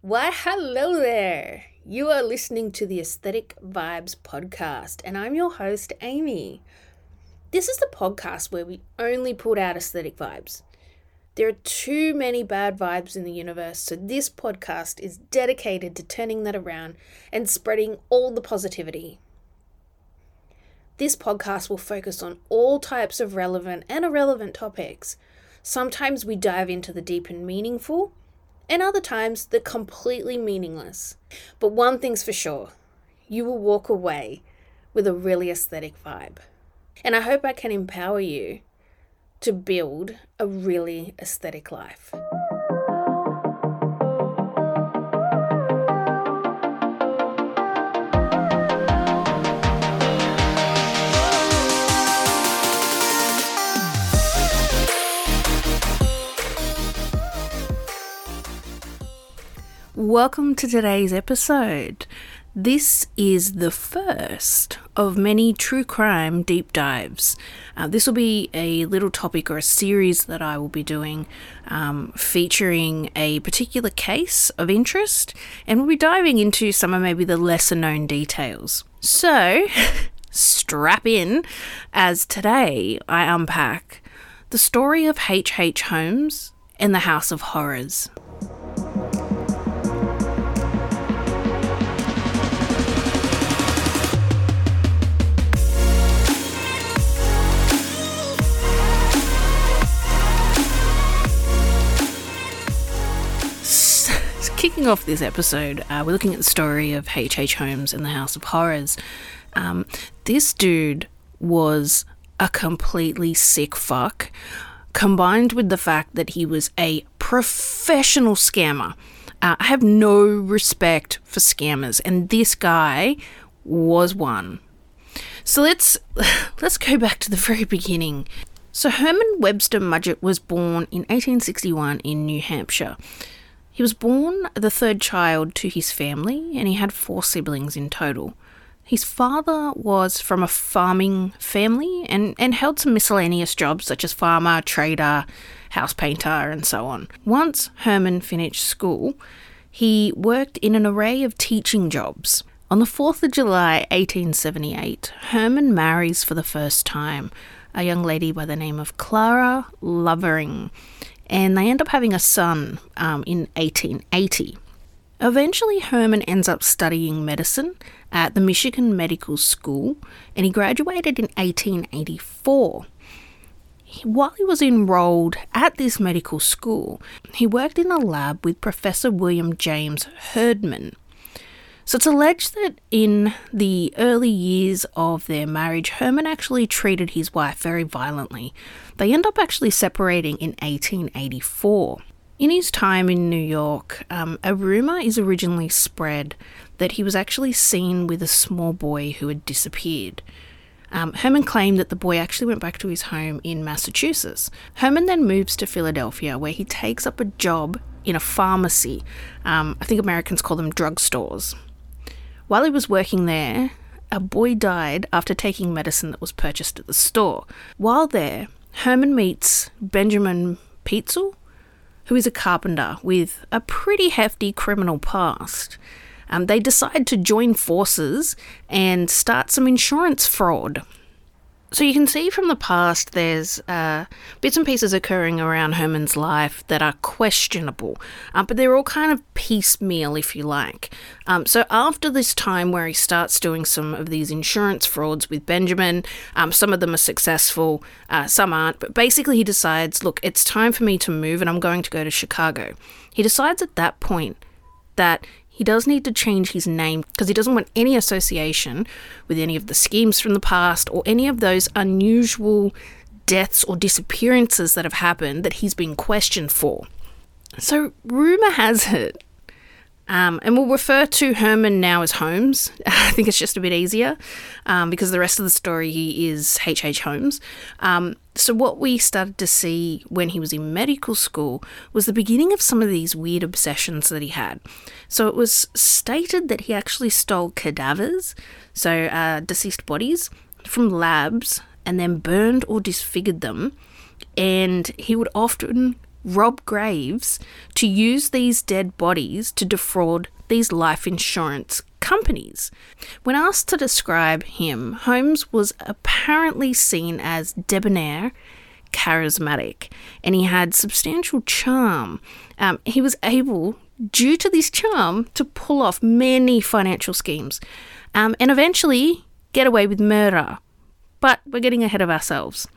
Why, hello there! You are listening to the Aesthetic Vibes podcast, and I'm your host, Amy. This is the podcast where we only put out aesthetic vibes. There are too many bad vibes in the universe, so this podcast is dedicated to turning that around and spreading all the positivity. This podcast will focus on all types of relevant and irrelevant topics. Sometimes we dive into the deep and meaningful, and other times they're completely meaningless. But one thing's for sure you will walk away with a really aesthetic vibe. And I hope I can empower you to build a really aesthetic life. Welcome to today's episode. This is the first of many true crime deep dives. Uh, this will be a little topic or a series that I will be doing um, featuring a particular case of interest, and we'll be diving into some of maybe the lesser known details. So, strap in as today I unpack the story of H.H. H. Holmes and the House of Horrors. Kicking off this episode, uh, we're looking at the story of H.H. H. Holmes and the House of Horrors. Um, this dude was a completely sick fuck, combined with the fact that he was a professional scammer. Uh, I have no respect for scammers, and this guy was one. So let's let's go back to the very beginning. So Herman Webster Mudgett was born in 1861 in New Hampshire. He was born the third child to his family, and he had four siblings in total. His father was from a farming family and, and held some miscellaneous jobs such as farmer, trader, house painter, and so on. Once Herman finished school, he worked in an array of teaching jobs. On the 4th of July 1878, Herman marries for the first time a young lady by the name of Clara Lovering, and they end up having a son um, in 1880. Eventually, Herman ends up studying medicine at the Michigan Medical School and he graduated in 1884. While he was enrolled at this medical school, he worked in a lab with Professor William James Herdman. So it's alleged that in the early years of their marriage, Herman actually treated his wife very violently. They end up actually separating in 1884. In his time in New York, um, a rumour is originally spread that he was actually seen with a small boy who had disappeared. Um, Herman claimed that the boy actually went back to his home in Massachusetts. Herman then moves to Philadelphia, where he takes up a job in a pharmacy. Um, I think Americans call them drugstores. While he was working there, a boy died after taking medicine that was purchased at the store. While there, Herman meets Benjamin Pitezel, who is a carpenter with a pretty hefty criminal past. Um, they decide to join forces and start some insurance fraud. So you can see from the past there's uh, bits and pieces occurring around Herman's life that are questionable, um, but they're all kind of piecemeal, if you like. Um, so after this time where he starts doing some of these insurance frauds with Benjamin, um, some of them are successful, uh, some aren't, but basically he decides, look, it's time for me to move and I'm going to go to Chicago. He decides at that point that he does need to change his name because he doesn't want any association with any of the schemes from the past or any of those unusual deaths or disappearances that have happened that he's been questioned for. So, rumour has it um, and we'll refer to Herman now as Holmes. I think it's just a bit easier um, because the rest of the story he is H.H. H. Holmes. Um, so, what we started to see when he was in medical school was the beginning of some of these weird obsessions that he had. So, it was stated that he actually stole cadavers, so uh, deceased bodies, from labs and then burned or disfigured them. And he would often rob graves to use these dead bodies to defraud these life insurance companies. When asked to describe him, Holmes was apparently seen as debonair, charismatic, and he had substantial charm. Um, he was able, due to this charm, to pull off many financial schemes um, and eventually get away with murder. But we're getting ahead of ourselves.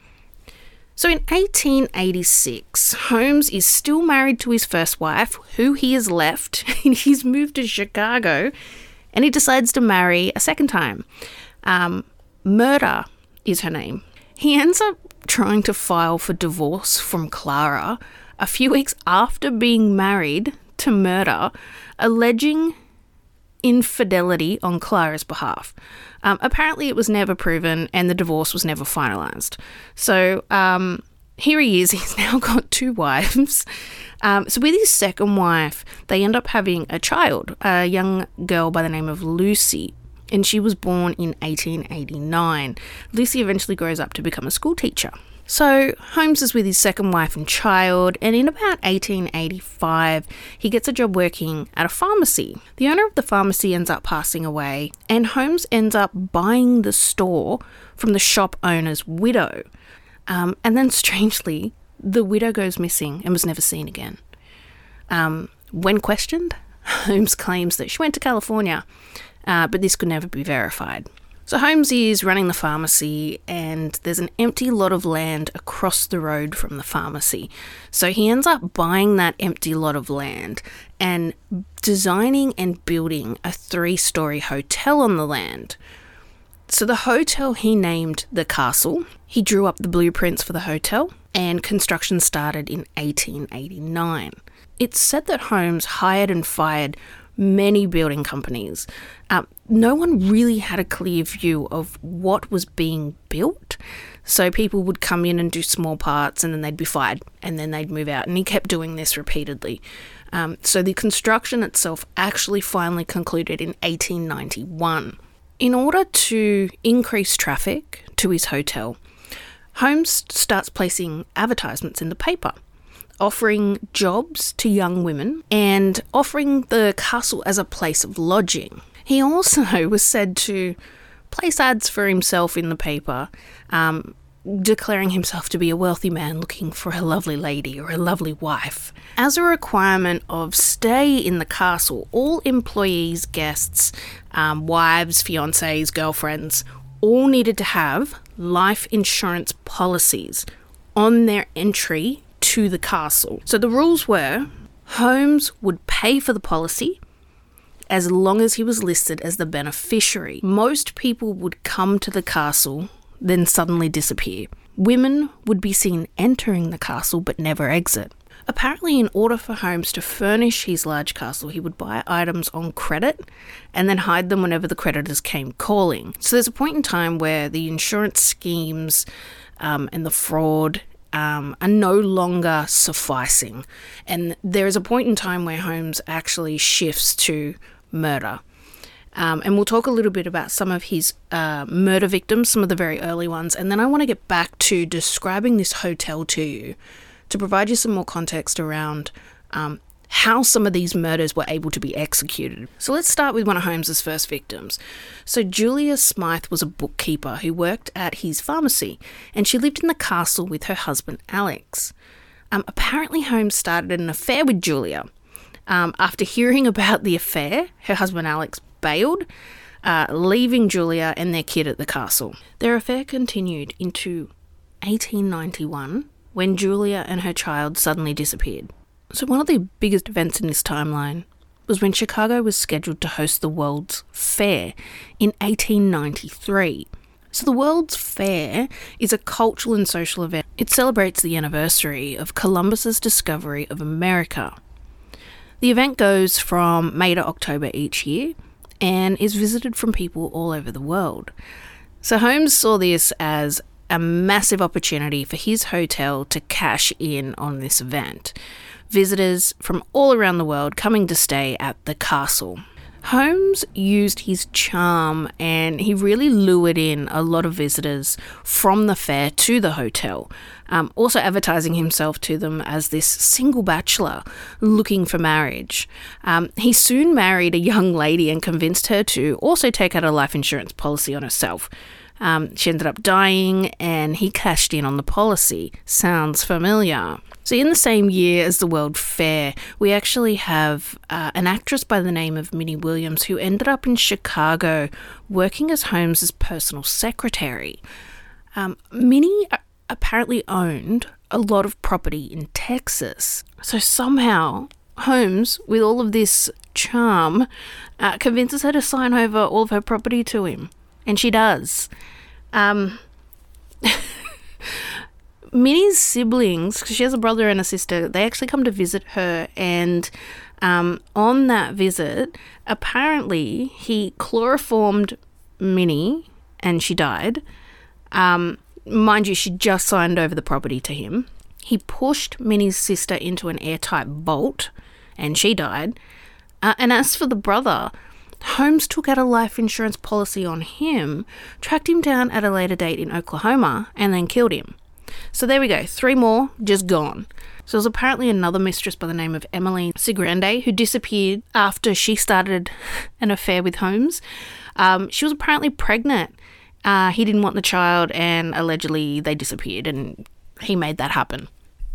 So in 1886, Holmes is still married to his first wife, who he has left. and He's moved to Chicago and he decides to marry a second time. Um, Myrta is her name. He ends up trying to file for divorce from Clara a few weeks after being married to Myrta, alleging infidelity on Clara's behalf. Um, apparently, it was never proven and the divorce was never finalised. So um, here he is. He's now got two wives. Um, so, with his second wife, they end up having a child, a young girl by the name of Lucy. And she was born in 1889. Lucy eventually grows up to become a school teacher. So Holmes is with his second wife and child, and in about 1885, he gets a job working at a pharmacy. The owner of the pharmacy ends up passing away, and Holmes ends up buying the store from the shop owner's widow. Um, and then, strangely, the widow goes missing and was never seen again. Um, when questioned, Holmes claims that she went to California, uh, but this could never be verified. So Holmes is running the pharmacy, and there's an empty lot of land across the road from the pharmacy. So he ends up buying that empty lot of land and designing and building a three story hotel on the land. So the hotel he named the Castle. He drew up the blueprints for the hotel, and construction started in 1889. It's said that Holmes hired and fired many building companies. Um, no one really had a clear view of what was being built. So people would come in and do small parts and then they'd be fired and then they'd move out. And he kept doing this repeatedly. Um, so the construction itself actually finally concluded in 1891. In order to increase traffic to his hotel, Holmes starts placing advertisements in the paper offering jobs to young women and offering the castle as a place of lodging. He also was said to place ads for himself in the paper, um, declaring himself to be a wealthy man looking for a lovely lady or a lovely wife. As a requirement of stay in the castle, all employees, guests, um, wives, fiancés, girlfriends all needed to have life insurance policies on their entry to the castle. So the rules were Holmes would pay for the policy as long as he was listed as the beneficiary. Most people would come to the castle, then suddenly disappear. Women would be seen entering the castle but never exit. Apparently, in order for Holmes to furnish his large castle, he would buy items on credit and then hide them whenever the creditors came calling. So, there's a point in time where the insurance schemes um, and the fraud um, are no longer sufficing. And there is a point in time where Holmes actually shifts to murder. Um, and we'll talk a little bit about some of his uh, murder victims, some of the very early ones. And then I want to get back to describing this hotel to you to provide you some more context around um, how some of these murders were able to be executed. So let's start with one of Holmes's first victims. So Julia Smythe was a bookkeeper who worked at his pharmacy, and she lived in the castle with her husband Alex. Um, apparently, Holmes started an affair with Julia. Um, after hearing about the affair, her husband Alex bailed, uh, leaving Julia and their kid at the castle. Their affair continued into 1891 when Julia and her child suddenly disappeared. So, one of the biggest events in this timeline was when Chicago was scheduled to host the World's Fair in 1893. So, the World's Fair is a cultural and social event. It celebrates the anniversary of Columbus's discovery of America. The event goes from May to October each year and is visited from people all over the world. So, Holmes saw this as a massive opportunity for his hotel to cash in on this event visitors from all around the world coming to stay at the castle. Holmes used his charm and he really lured in a lot of visitors from the fair to the hotel, um, also advertising himself to them as this single bachelor looking for marriage. Um, he soon married a young lady and convinced her to also take out a life insurance policy on herself. Um, she ended up dying and he cashed in on the policy. Sounds familiar. So, in the same year as the World Fair, we actually have uh, an actress by the name of Minnie Williams who ended up in Chicago working as Holmes's personal secretary. Um, Minnie apparently owned a lot of property in Texas. So, somehow, Holmes, with all of this charm, uh, convinces her to sign over all of her property to him. And she does. Um, Minnie's siblings, she has a brother and a sister, they actually come to visit her, and um, on that visit, apparently he chloroformed Minnie, and she died. Um, mind you, she just signed over the property to him. He pushed Minnie's sister into an airtight vault, and she died. Uh, and as for the brother, Holmes took out a life insurance policy on him, tracked him down at a later date in Oklahoma, and then killed him. So there we go, three more just gone. So there's apparently another mistress by the name of Emmeline Cigrand who disappeared after she started an affair with Holmes. Um, she was apparently pregnant. Uh, he didn't want the child, and allegedly they disappeared, and he made that happen.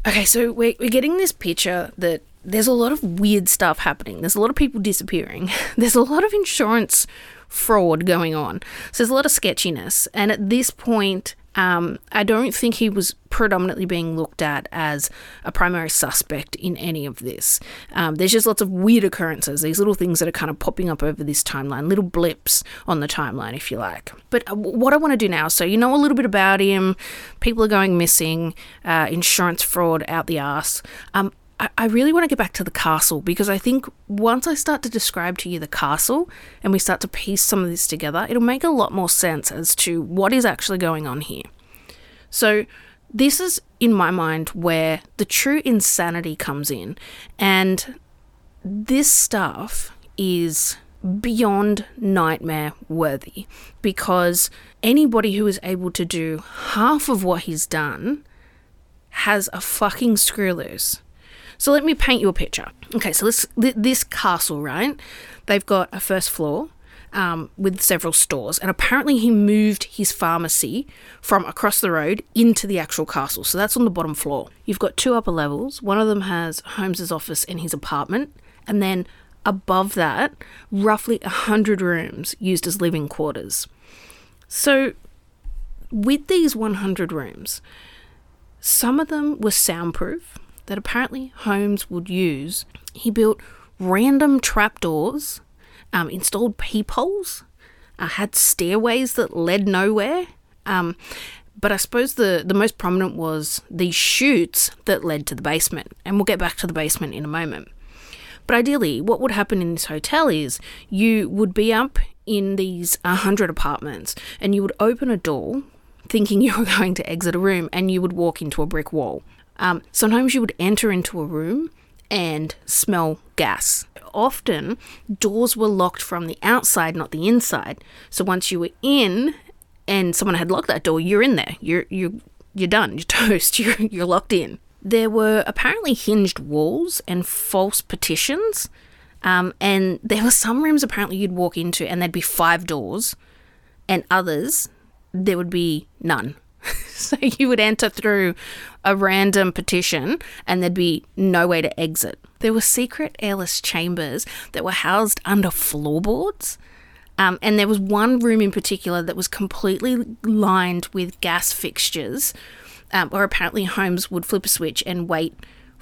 Okay, so we're, we're getting this picture that there's a lot of weird stuff happening. There's a lot of people disappearing. There's a lot of insurance fraud going on. So there's a lot of sketchiness. And at this point, um, I don't think he was predominantly being looked at as a primary suspect in any of this. Um, there's just lots of weird occurrences, these little things that are kind of popping up over this timeline, little blips on the timeline, if you like. But uh, what I want to do now, so you know a little bit about him, people are going missing, uh, insurance fraud out the ass. Um, I really want to get back to the castle because I think once I start to describe to you the castle and we start to piece some of this together, it'll make a lot more sense as to what is actually going on here. So, this is, in my mind, where the true insanity comes in. And this stuff is beyond nightmare worthy because anybody who is able to do half of what he's done has a fucking screw loose. So let me paint you a picture. Okay, so this this castle, right? They've got a first floor um, with several stores, and apparently he moved his pharmacy from across the road into the actual castle. So that's on the bottom floor. You've got two upper levels. One of them has Holmes's office and his apartment, and then above that, roughly a hundred rooms used as living quarters. So, with these 100 rooms, some of them were soundproof, that apparently Holmes would use. He built random trapdoors, um, installed peepholes, uh, had stairways that led nowhere. Um, but I suppose the, the most prominent was these chutes that led to the basement. And we'll get back to the basement in a moment. But ideally, what would happen in this hotel is you would be up in these 100 apartments and you would open a door thinking you were going to exit a room and you would walk into a brick wall. Um, sometimes you would enter into a room and smell gas. Often, doors were locked from the outside, not the inside. So once you were in and someone had locked that door, you're in there. You're you're you're done. You're toast. You're you're locked in. There were apparently hinged walls and false partitions. Um, and there were some rooms apparently you'd walk into and there'd be five doors, and others there would be none. so you would enter through a random petition and there'd be no way to exit. There were secret airless chambers that were housed under floorboards. Um, and there was one room in particular that was completely lined with gas fixtures, um, where apparently Holmes would flip a switch and wait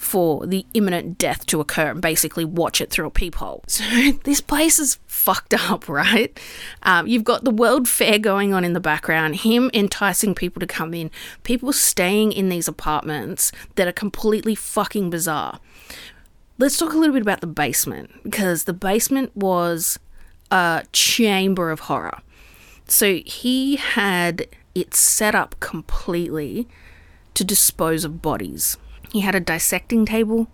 for the imminent death to occur and basically watch it through a peephole. So this place is fucked up, right? Um, you've got the World Fair going on in the background, him enticing people to come in, people staying in these apartments that are completely fucking bizarre. Let's talk a little bit about the basement because the basement was a chamber of horror. So he had it set up completely to dispose of bodies. He had a dissecting table,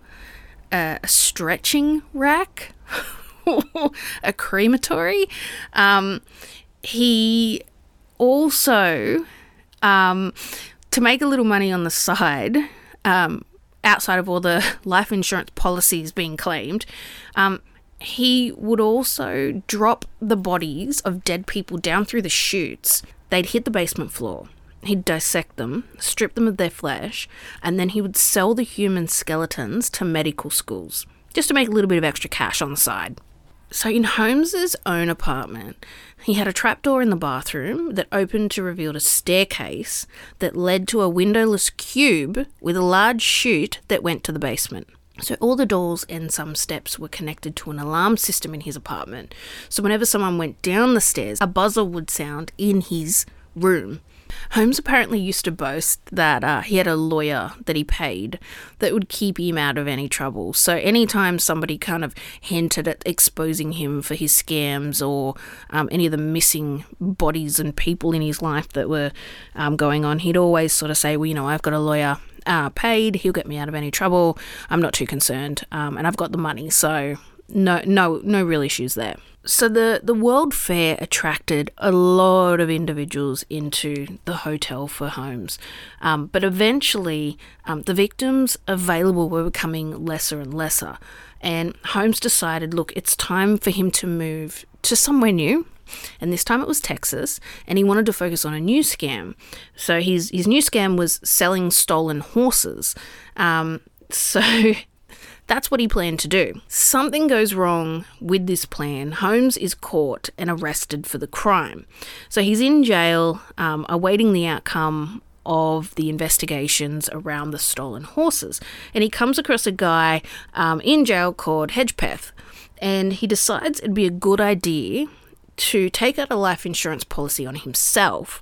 a stretching rack, a crematory. Um, he also, um, to make a little money on the side, um, outside of all the life insurance policies being claimed, um, he would also drop the bodies of dead people down through the chutes. They'd hit the basement floor. He'd dissect them, strip them of their flesh, and then he would sell the human skeletons to medical schools just to make a little bit of extra cash on the side. So, in Holmes's own apartment, he had a trapdoor in the bathroom that opened to reveal a staircase that led to a windowless cube with a large chute that went to the basement. So, all the doors and some steps were connected to an alarm system in his apartment. So, whenever someone went down the stairs, a buzzer would sound in his room. Holmes apparently used to boast that uh, he had a lawyer that he paid that would keep him out of any trouble. So, anytime somebody kind of hinted at exposing him for his scams or um, any of the missing bodies and people in his life that were um, going on, he'd always sort of say, Well, you know, I've got a lawyer uh, paid, he'll get me out of any trouble. I'm not too concerned, um, and I've got the money, so no, no, no real issues there. So the the World Fair attracted a lot of individuals into the hotel for Holmes, um, but eventually um, the victims available were becoming lesser and lesser, and Holmes decided, look, it's time for him to move to somewhere new. And this time it was Texas, and he wanted to focus on a new scam. So his his new scam was selling stolen horses. Um, so that's what he planned to do. Something goes wrong with this plan. Holmes is caught and arrested for the crime. So he's in jail, um, awaiting the outcome of the investigations around the stolen horses. And he comes across a guy um, in jail called Hedgepeth. And he decides it'd be a good idea to take out a life insurance policy on himself,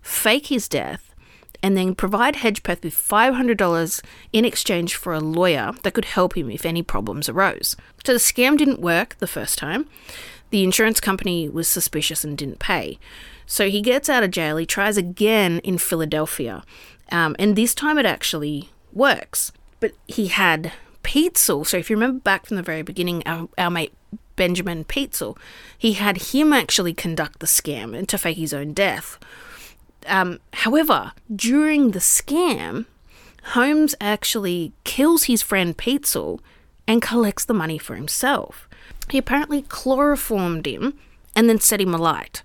fake his death, and then provide Hedgepeth with $500 in exchange for a lawyer that could help him if any problems arose. So the scam didn't work the first time. The insurance company was suspicious and didn't pay. So he gets out of jail, he tries again in Philadelphia, um, and this time it actually works. But he had Pitezel. So if you remember back from the very beginning, our, our mate Benjamin Pitezel, he had him actually conduct the scam and to fake his own death. Um, however, during the scam, Holmes actually kills his friend Pitezel and collects the money for himself. He apparently chloroformed him and then set him alight.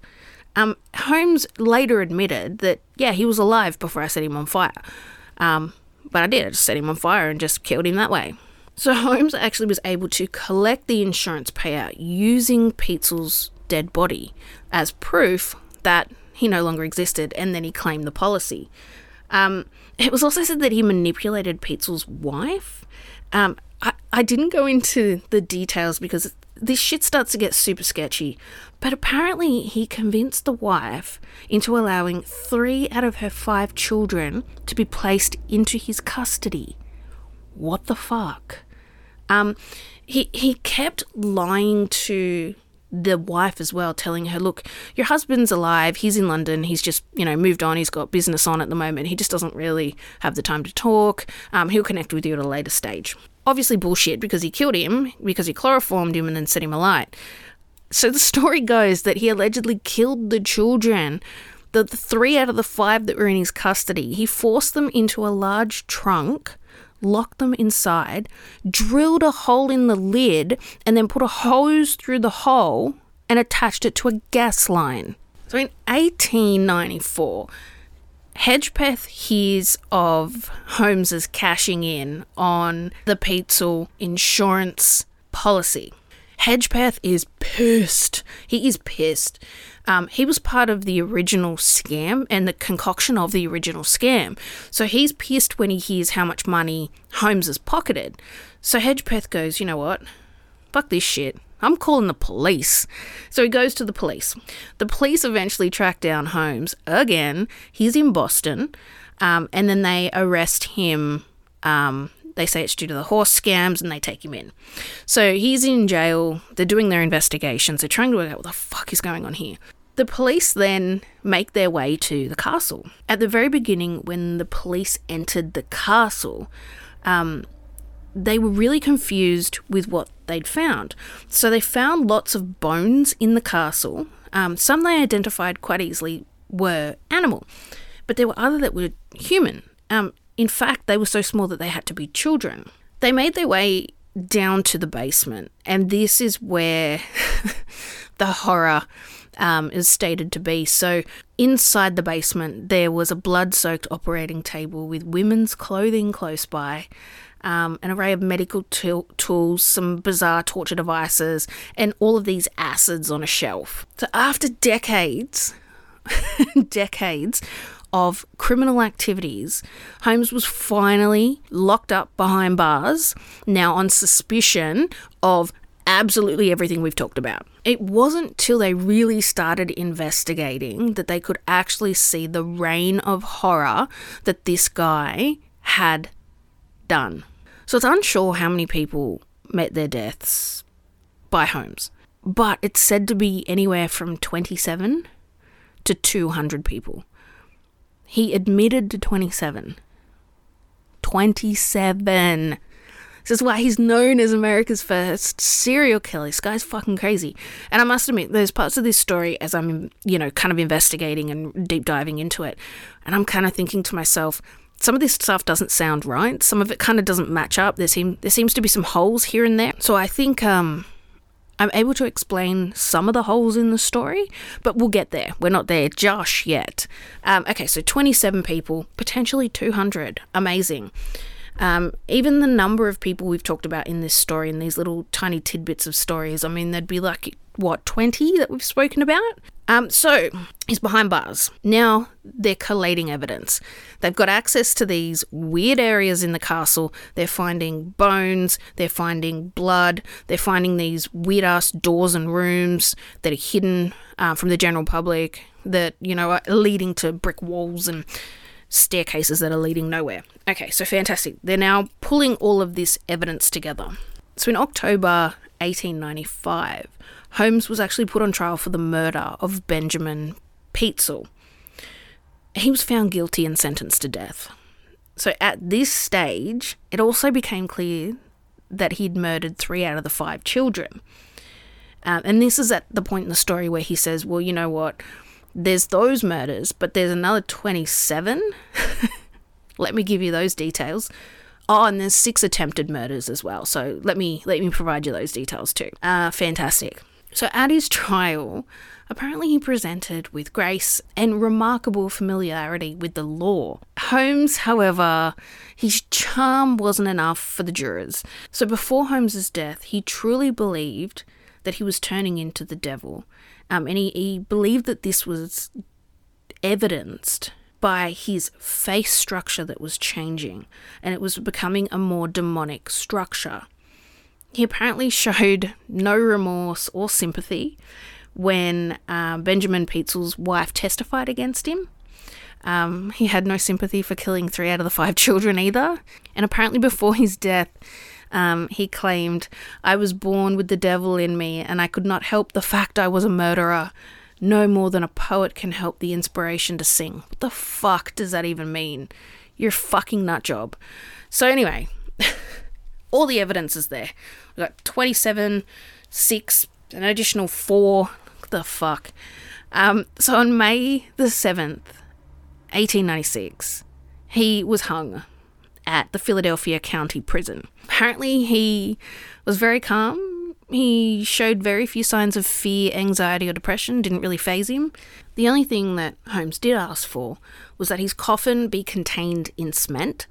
Um, Holmes later admitted that, yeah, he was alive before I set him on fire. Um, but I did, I just set him on fire and just killed him that way. So Holmes actually was able to collect the insurance payout using Pitezel's dead body as proof that he no longer existed, and then he claimed the policy. Um, it was also said that he manipulated Pitezel's wife. Um, I, I didn't go into the details because this shit starts to get super sketchy, but apparently he convinced the wife into allowing three out of her five children to be placed into his custody. What the fuck? Um, he he kept lying to the wife as well, telling her, look, your husband's alive. He's in London. He's just, you know, moved on. He's got business on at the moment. He just doesn't really have the time to talk. Um, he'll connect with you at a later stage. Obviously, bullshit because he killed him, because he chloroformed him and then set him alight. So the story goes that he allegedly killed the children. The, the three out of the five that were in his custody, he forced them into a large trunk locked them inside, drilled a hole in the lid, and then put a hose through the hole and attached it to a gas line. So in 1894, Hedgepeth hears of Holmes's cashing in on the Pitezel insurance policy. Hedgepeth is pissed. He is pissed. Um, he was part of the original scam and the concoction of the original scam. So he's pissed when he hears how much money Holmes has pocketed. So Hedgepeth goes, you know what? Fuck this shit. I'm calling the police. So he goes to the police. The police eventually track down Holmes again. He's in Boston. Um, and then they arrest him. Um, they say it's due to the horse scams and they take him in. So he's in jail. They're doing their investigations. They're trying to work out what the fuck is going on here. The police then make their way to the castle. At the very beginning, when the police entered the castle, um, they were really confused with what they'd found. So they found lots of bones in the castle. Um, some they identified quite easily were animal, but there were other that were human. Um, in fact, they were so small that they had to be children. They made their way down to the basement, and this is where the horror um, is stated to be. So, inside the basement, there was a blood soaked operating table with women's clothing close by. Um, an array of medical t- tools, some bizarre torture devices, and all of these acids on a shelf. So, after decades, decades of criminal activities, Holmes was finally locked up behind bars, now on suspicion of absolutely everything we've talked about. It wasn't till they really started investigating that they could actually see the reign of horror that this guy had done. So it's unsure how many people met their deaths by Holmes, but it's said to be anywhere from 27 to 200 people. He admitted to 27. 27. This is why he's known as America's first serial killer. This guy's fucking crazy. And I must admit, there's parts of this story as I'm, you know, kind of investigating and deep diving into it. And I'm kind of thinking to myself, some of this stuff doesn't sound right. Some of it kind of doesn't match up. There seem there seems to be some holes here and there. So I think um I'm able to explain some of the holes in the story, but we'll get there. We're not there Josh yet. Um, okay, so 27 people, potentially 200. Amazing. Um, even the number of people we've talked about in this story, in these little tiny tidbits of stories, I mean, there'd be like, what, 20 that we've spoken about? Um, so he's behind bars. Now they're collating evidence. They've got access to these weird areas in the castle. They're finding bones, they're finding blood, they're finding these weird ass doors and rooms that are hidden uh, from the general public, that, you know, are leading to brick walls and staircases that are leading nowhere. Okay, so fantastic. They're now pulling all of this evidence together. So in October 1895, Holmes was actually put on trial for the murder of Benjamin Pitezel. He was found guilty and sentenced to death. So at this stage, it also became clear that he'd murdered three out of the five children. Um, and this is at the point in the story where he says, Well, you know what? There's those murders, but there's another 27. let me give you those details. Oh, and there's six attempted murders as well. So let me let me provide you those details too. Uh, fantastic. So at his trial, apparently he presented with grace and remarkable familiarity with the law. Holmes, however, his charm wasn't enough for the jurors. So before Holmes's death, he truly believed that he was turning into the devil um, and he, he believed that this was evidenced by his face structure that was changing and it was becoming a more demonic structure. He apparently showed no remorse or sympathy when uh, Benjamin Pitezel's wife testified against him. Um, he had no sympathy for killing three out of the five children either. And apparently, before his death, um, he claimed, I was born with the devil in me, and I could not help the fact I was a murderer. No more than a poet can help the inspiration to sing. What the fuck does that even mean? You're a fucking nut job. So, anyway, all the evidence is there. We've got 27, 6, an additional 4. What the fuck? Um, so, on May the 7th, 1896, he was hung at the Philadelphia County Prison. Apparently, he was very calm. He showed very few signs of fear, anxiety, or depression, didn't really phase him. The only thing that Holmes did ask for was that his coffin be contained in cement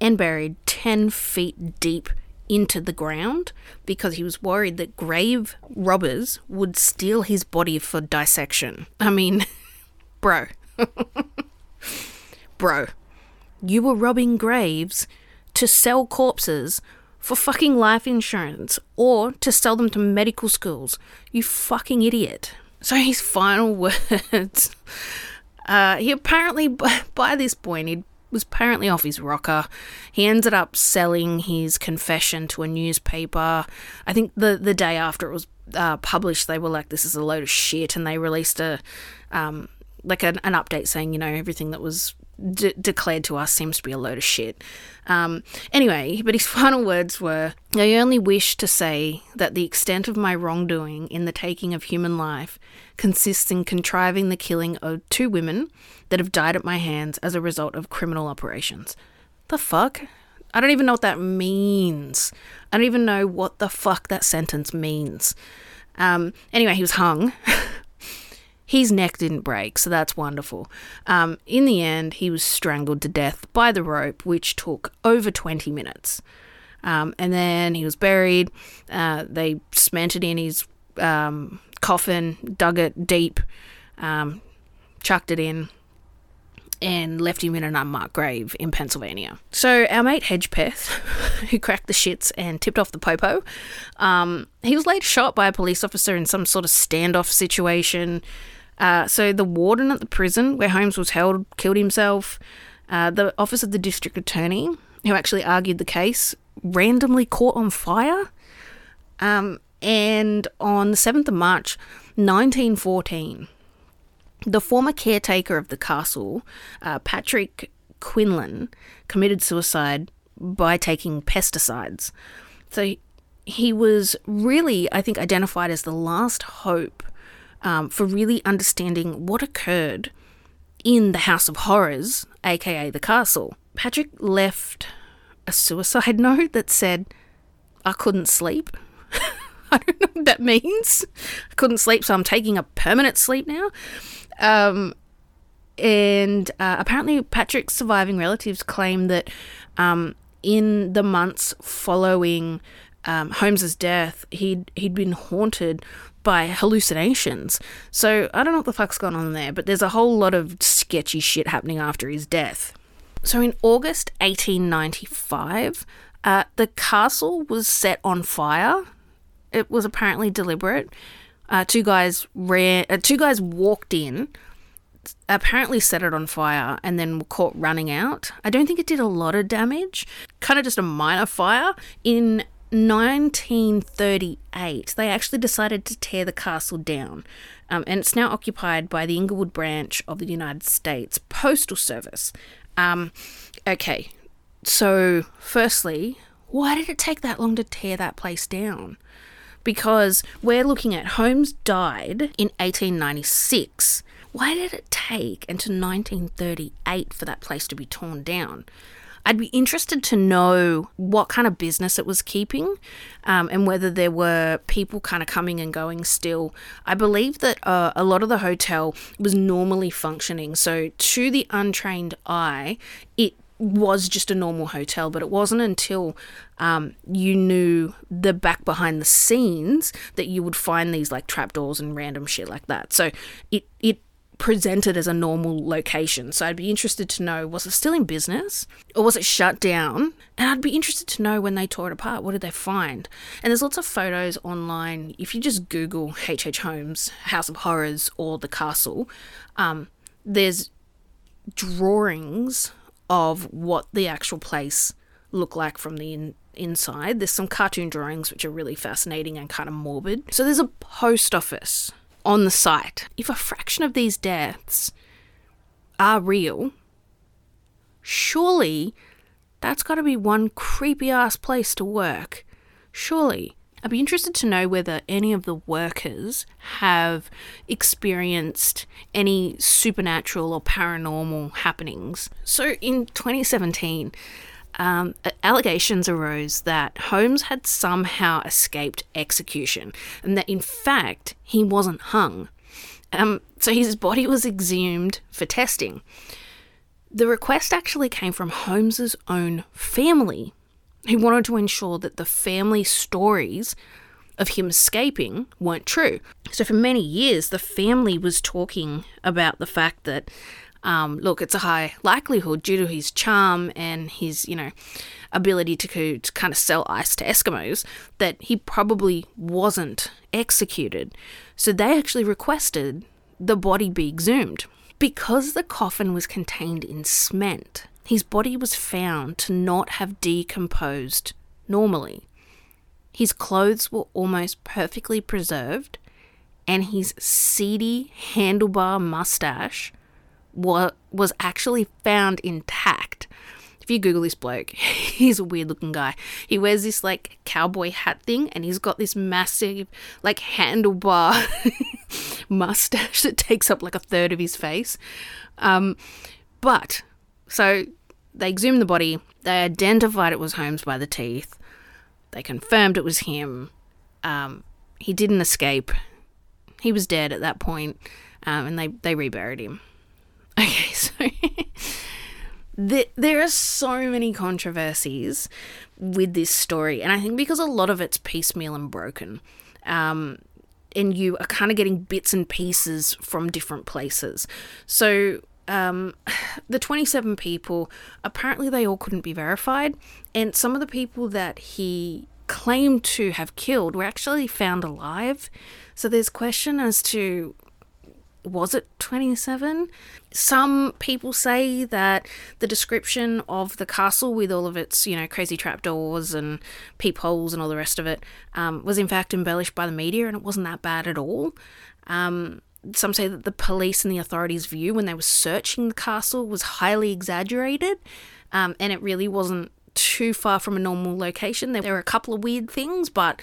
and buried 10 feet deep into the ground because he was worried that grave robbers would steal his body for dissection. I mean, bro. bro you were robbing graves to sell corpses for fucking life insurance or to sell them to medical schools. You fucking idiot. So his final words. Uh, he apparently, by this point, he was apparently off his rocker. He ended up selling his confession to a newspaper. I think the the day after it was uh, published, they were like, "This is a load of shit," and they released a um, like an, an update saying, you know, everything that was declared to us seems to be a load of shit. Um, anyway, but his final words were I only wish to say that the extent of my wrongdoing in the taking of human life consists in contriving the killing of two women that have died at my hands as a result of criminal operations. The fuck? I don't even know what that means. I don't even know what the fuck that sentence means. Um, anyway, he was hung. His neck didn't break, so that's wonderful. Um, in the end, he was strangled to death by the rope, which took over 20 minutes. Um, and then he was buried. Uh, they cemented in his um, coffin, dug it deep, um, chucked it in, and left him in an unmarked grave in Pennsylvania. So our mate Hedgepeth, who cracked the shits and tipped off the popo, um, he was later shot by a police officer in some sort of standoff situation. Uh, so the warden at the prison where Holmes was held killed himself. Uh, the office of the district attorney, who actually argued the case, randomly caught on fire. Um, and on the 7th of March 1914, the former caretaker of the castle, uh, Patrick Quinlan, committed suicide by taking pesticides. So he was really, I think, identified as the last hope um, for really understanding what occurred in the House of Horrors, aka the castle. Patrick left a suicide note that said, I couldn't sleep. I don't know what that means. I couldn't sleep, so I'm taking a permanent sleep now. Um, and uh, apparently, Patrick's surviving relatives claim that um, in the months following um, Holmes's death, he'd he'd been haunted by hallucinations. So I don't know what the fuck's going on there, but there's a whole lot of sketchy shit happening after his death. So in August 1895, uh, the castle was set on fire. It was apparently deliberate. Uh, two guys ran. Uh, two guys walked in, apparently set it on fire, and then were caught running out. I don't think it did a lot of damage. Kind of just a minor fire. In 1938, they actually decided to tear the castle down, um, and it's now occupied by the Englewood branch of the United States Postal Service. Um, okay, so firstly, why did it take that long to tear that place down? Because we're looking at Holmes died in 1896. Why did it take until 1938 for that place to be torn down? I'd be interested to know what kind of business it was keeping um, and whether there were people kind of coming and going still. I believe that uh, a lot of the hotel was normally functioning. So, to the untrained eye, it was just a normal hotel, but it wasn't until um, you knew the back behind the scenes that you would find these like trapdoors and random shit like that. So it it presented as a normal location. So I'd be interested to know was it still in business or was it shut down? And I'd be interested to know when they tore it apart, what did they find? And there's lots of photos online. If you just Google H.H. H. Holmes, House of Horrors, or The Castle, um, there's drawings of what the actual place looked like from the in- inside. There's some cartoon drawings which are really fascinating and kind of morbid. So there's a post office on the site. If a fraction of these deaths are real, surely that's got to be one creepy ass place to work. Surely. I'd be interested to know whether any of the workers have experienced any supernatural or paranormal happenings. So in 2017, um, allegations arose that Holmes had somehow escaped execution and that in fact he wasn't hung. Um, so his body was exhumed for testing. The request actually came from Holmes's own family, who wanted to ensure that the family stories of him escaping weren't true. So for many years, the family was talking about the fact that um, look, it's a high likelihood due to his charm and his, you know, ability to, to kind of sell ice to Eskimos that he probably wasn't executed. So they actually requested the body be exhumed. Because the coffin was contained in cement, his body was found to not have decomposed normally. His clothes were almost perfectly preserved, and his seedy handlebar mustache wa- was actually found intact. If you Google this bloke, he's a weird looking guy. He wears this like cowboy hat thing and he's got this massive like handlebar mustache that takes up like a third of his face. Um, but so they exhumed the body, they identified it was Holmes by the teeth, they confirmed it was him. Um, he didn't escape. He was dead at that point, um, and they, they reburied him. Okay, so the, there are so many controversies with this story, and I think because a lot of it's piecemeal and broken, um, and you are kind of getting bits and pieces from different places. So um, the 27 people, apparently they all couldn't be verified, and some of the people that he claimed to have killed were actually found alive. So there's question as to was it 27? Some people say that the description of the castle with all of its, you know, crazy trapdoors and peepholes and all the rest of it um, was in fact embellished by the media and it wasn't that bad at all. Um, some say that the police and the authorities' view when they were searching the castle was highly exaggerated um, and it really wasn't too far from a normal location. There were a couple of weird things, but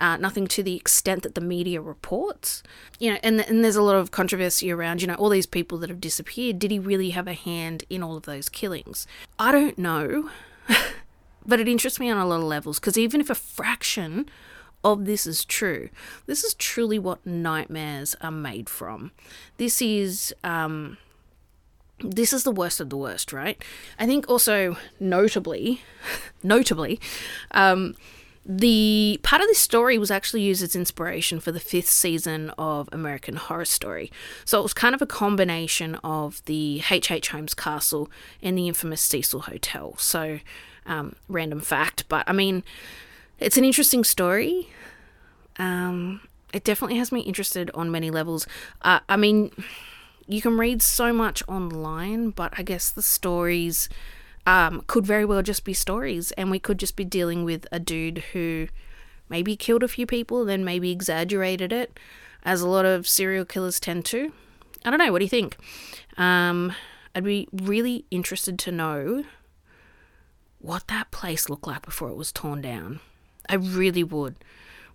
uh, nothing to the extent that the media reports. You know, and, and there's a lot of controversy around, you know, all these people that have disappeared. Did he really have a hand in all of those killings? I don't know, but it interests me on a lot of levels because even if a fraction of this is true, this is truly what nightmares are made from. This is. Um, this is the worst of the worst, right? I think also notably, notably, um, the part of this story was actually used as inspiration for the fifth season of American Horror Story. So it was kind of a combination of the H.H. H. Holmes Castle and the infamous Cecil Hotel. So, um, random fact, but I mean, it's an interesting story. Um, it definitely has me interested on many levels. Uh, I mean, you can read so much online, but I guess the stories um, could very well just be stories, and we could just be dealing with a dude who maybe killed a few people, then maybe exaggerated it, as a lot of serial killers tend to. I don't know. What do you think? Um, I'd be really interested to know what that place looked like before it was torn down. I really would.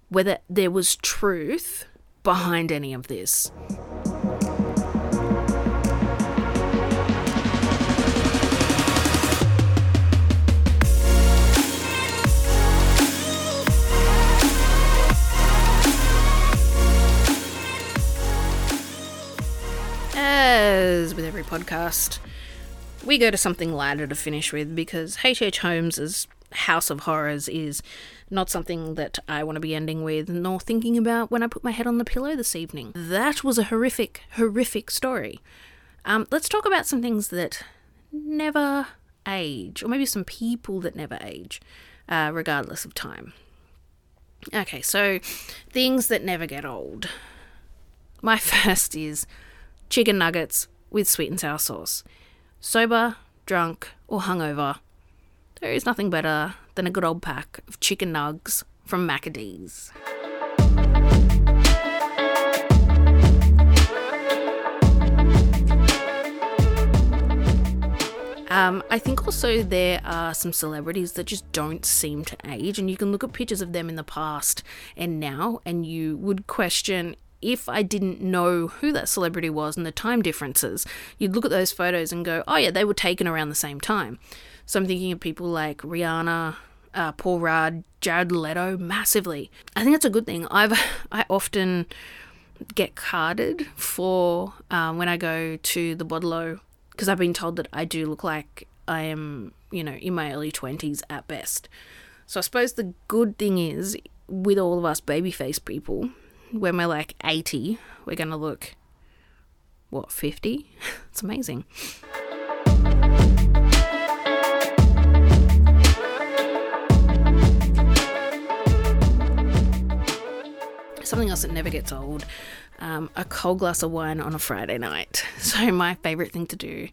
Whether there was truth behind any of this. As with every podcast, we go to something lighter to finish with because H.H. H. Holmes's House of Horrors is not something that I want to be ending with nor thinking about when I put my head on the pillow this evening. That was a horrific, horrific story. Um, let's talk about some things that never age, or maybe some people that never age, uh, regardless of time. Okay, so things that never get old. My first is chicken nuggets with sweet and sour sauce. Sober, drunk, or hungover, there is nothing better than a good old pack of chicken nugs from Maccadee's. Um, I think also there are some celebrities that just don't seem to age, and you can look at pictures of them in the past and now, and you would question if I didn't know who that celebrity was and the time differences, you'd look at those photos and go, oh, yeah, they were taken around the same time. So I'm thinking of people like Rihanna, uh, Paul Rudd, Jared Leto, massively. I think that's a good thing. I've I often get carded for um, when I go to the Bottle because I've been told that I do look like I am, you know, in my early 20s at best. So I suppose the good thing is, with all of us babyface people, when we're like 80, we're going to look, what, 50? it's amazing. Something else that never gets old um, a cold glass of wine on a Friday night. So, my favourite thing to do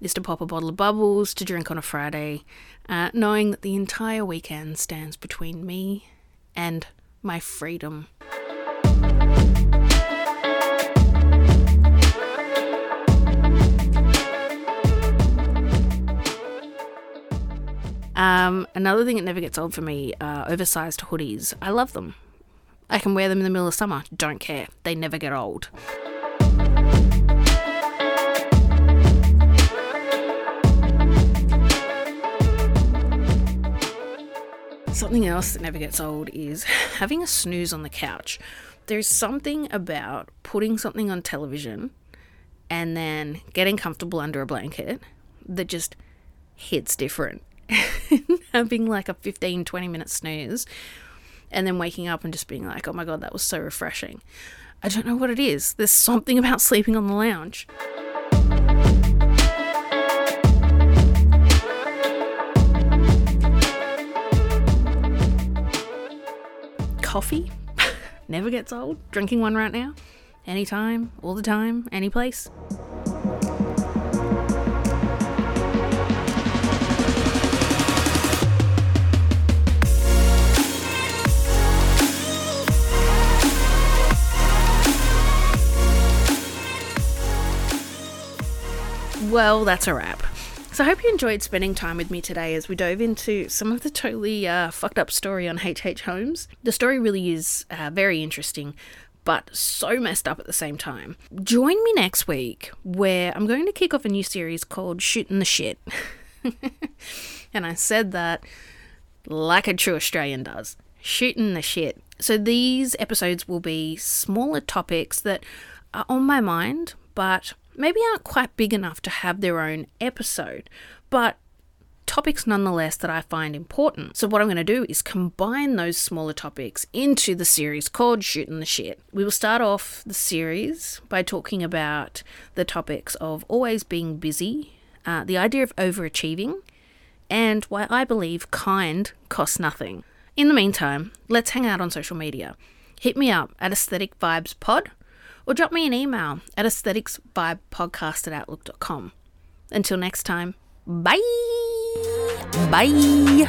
is to pop a bottle of bubbles to drink on a Friday, uh, knowing that the entire weekend stands between me and my freedom. Um, another thing that never gets old for me are oversized hoodies. I love them. I can wear them in the middle of summer. Don't care. They never get old. Something else that never gets old is having a snooze on the couch. There's something about putting something on television and then getting comfortable under a blanket that just hits different. having like a 15, 20 minute snooze and then waking up and just being like, oh my God, that was so refreshing. I don't know what it is. There's something about sleeping on the lounge. Coffee never gets old. Drinking one right now, anytime, all the time, any place. Well, that's a wrap. So I hope you enjoyed spending time with me today as we dove into some of the totally uh, fucked up story on H.H. H. Holmes. The story really is uh, very interesting, but so messed up at the same time. Join me next week where I'm going to kick off a new series called Shooting the Shit. and I said that like a true Australian does. Shooting the shit. So these episodes will be smaller topics that are on my mind, but maybe aren't quite big enough to have their own episode, but topics nonetheless that I find important. So, what I'm going to do is combine those smaller topics into the series called Shooting the Shit. We will start off the series by talking about the topics of always being busy, uh, the idea of overachieving, and why I believe kind costs nothing. In the meantime, let's hang out on social media. Hit me up at Aesthetic Vibes Pod or drop me an email at aestheticvibespodcast at outlook.com. Until next time, bye! Bye!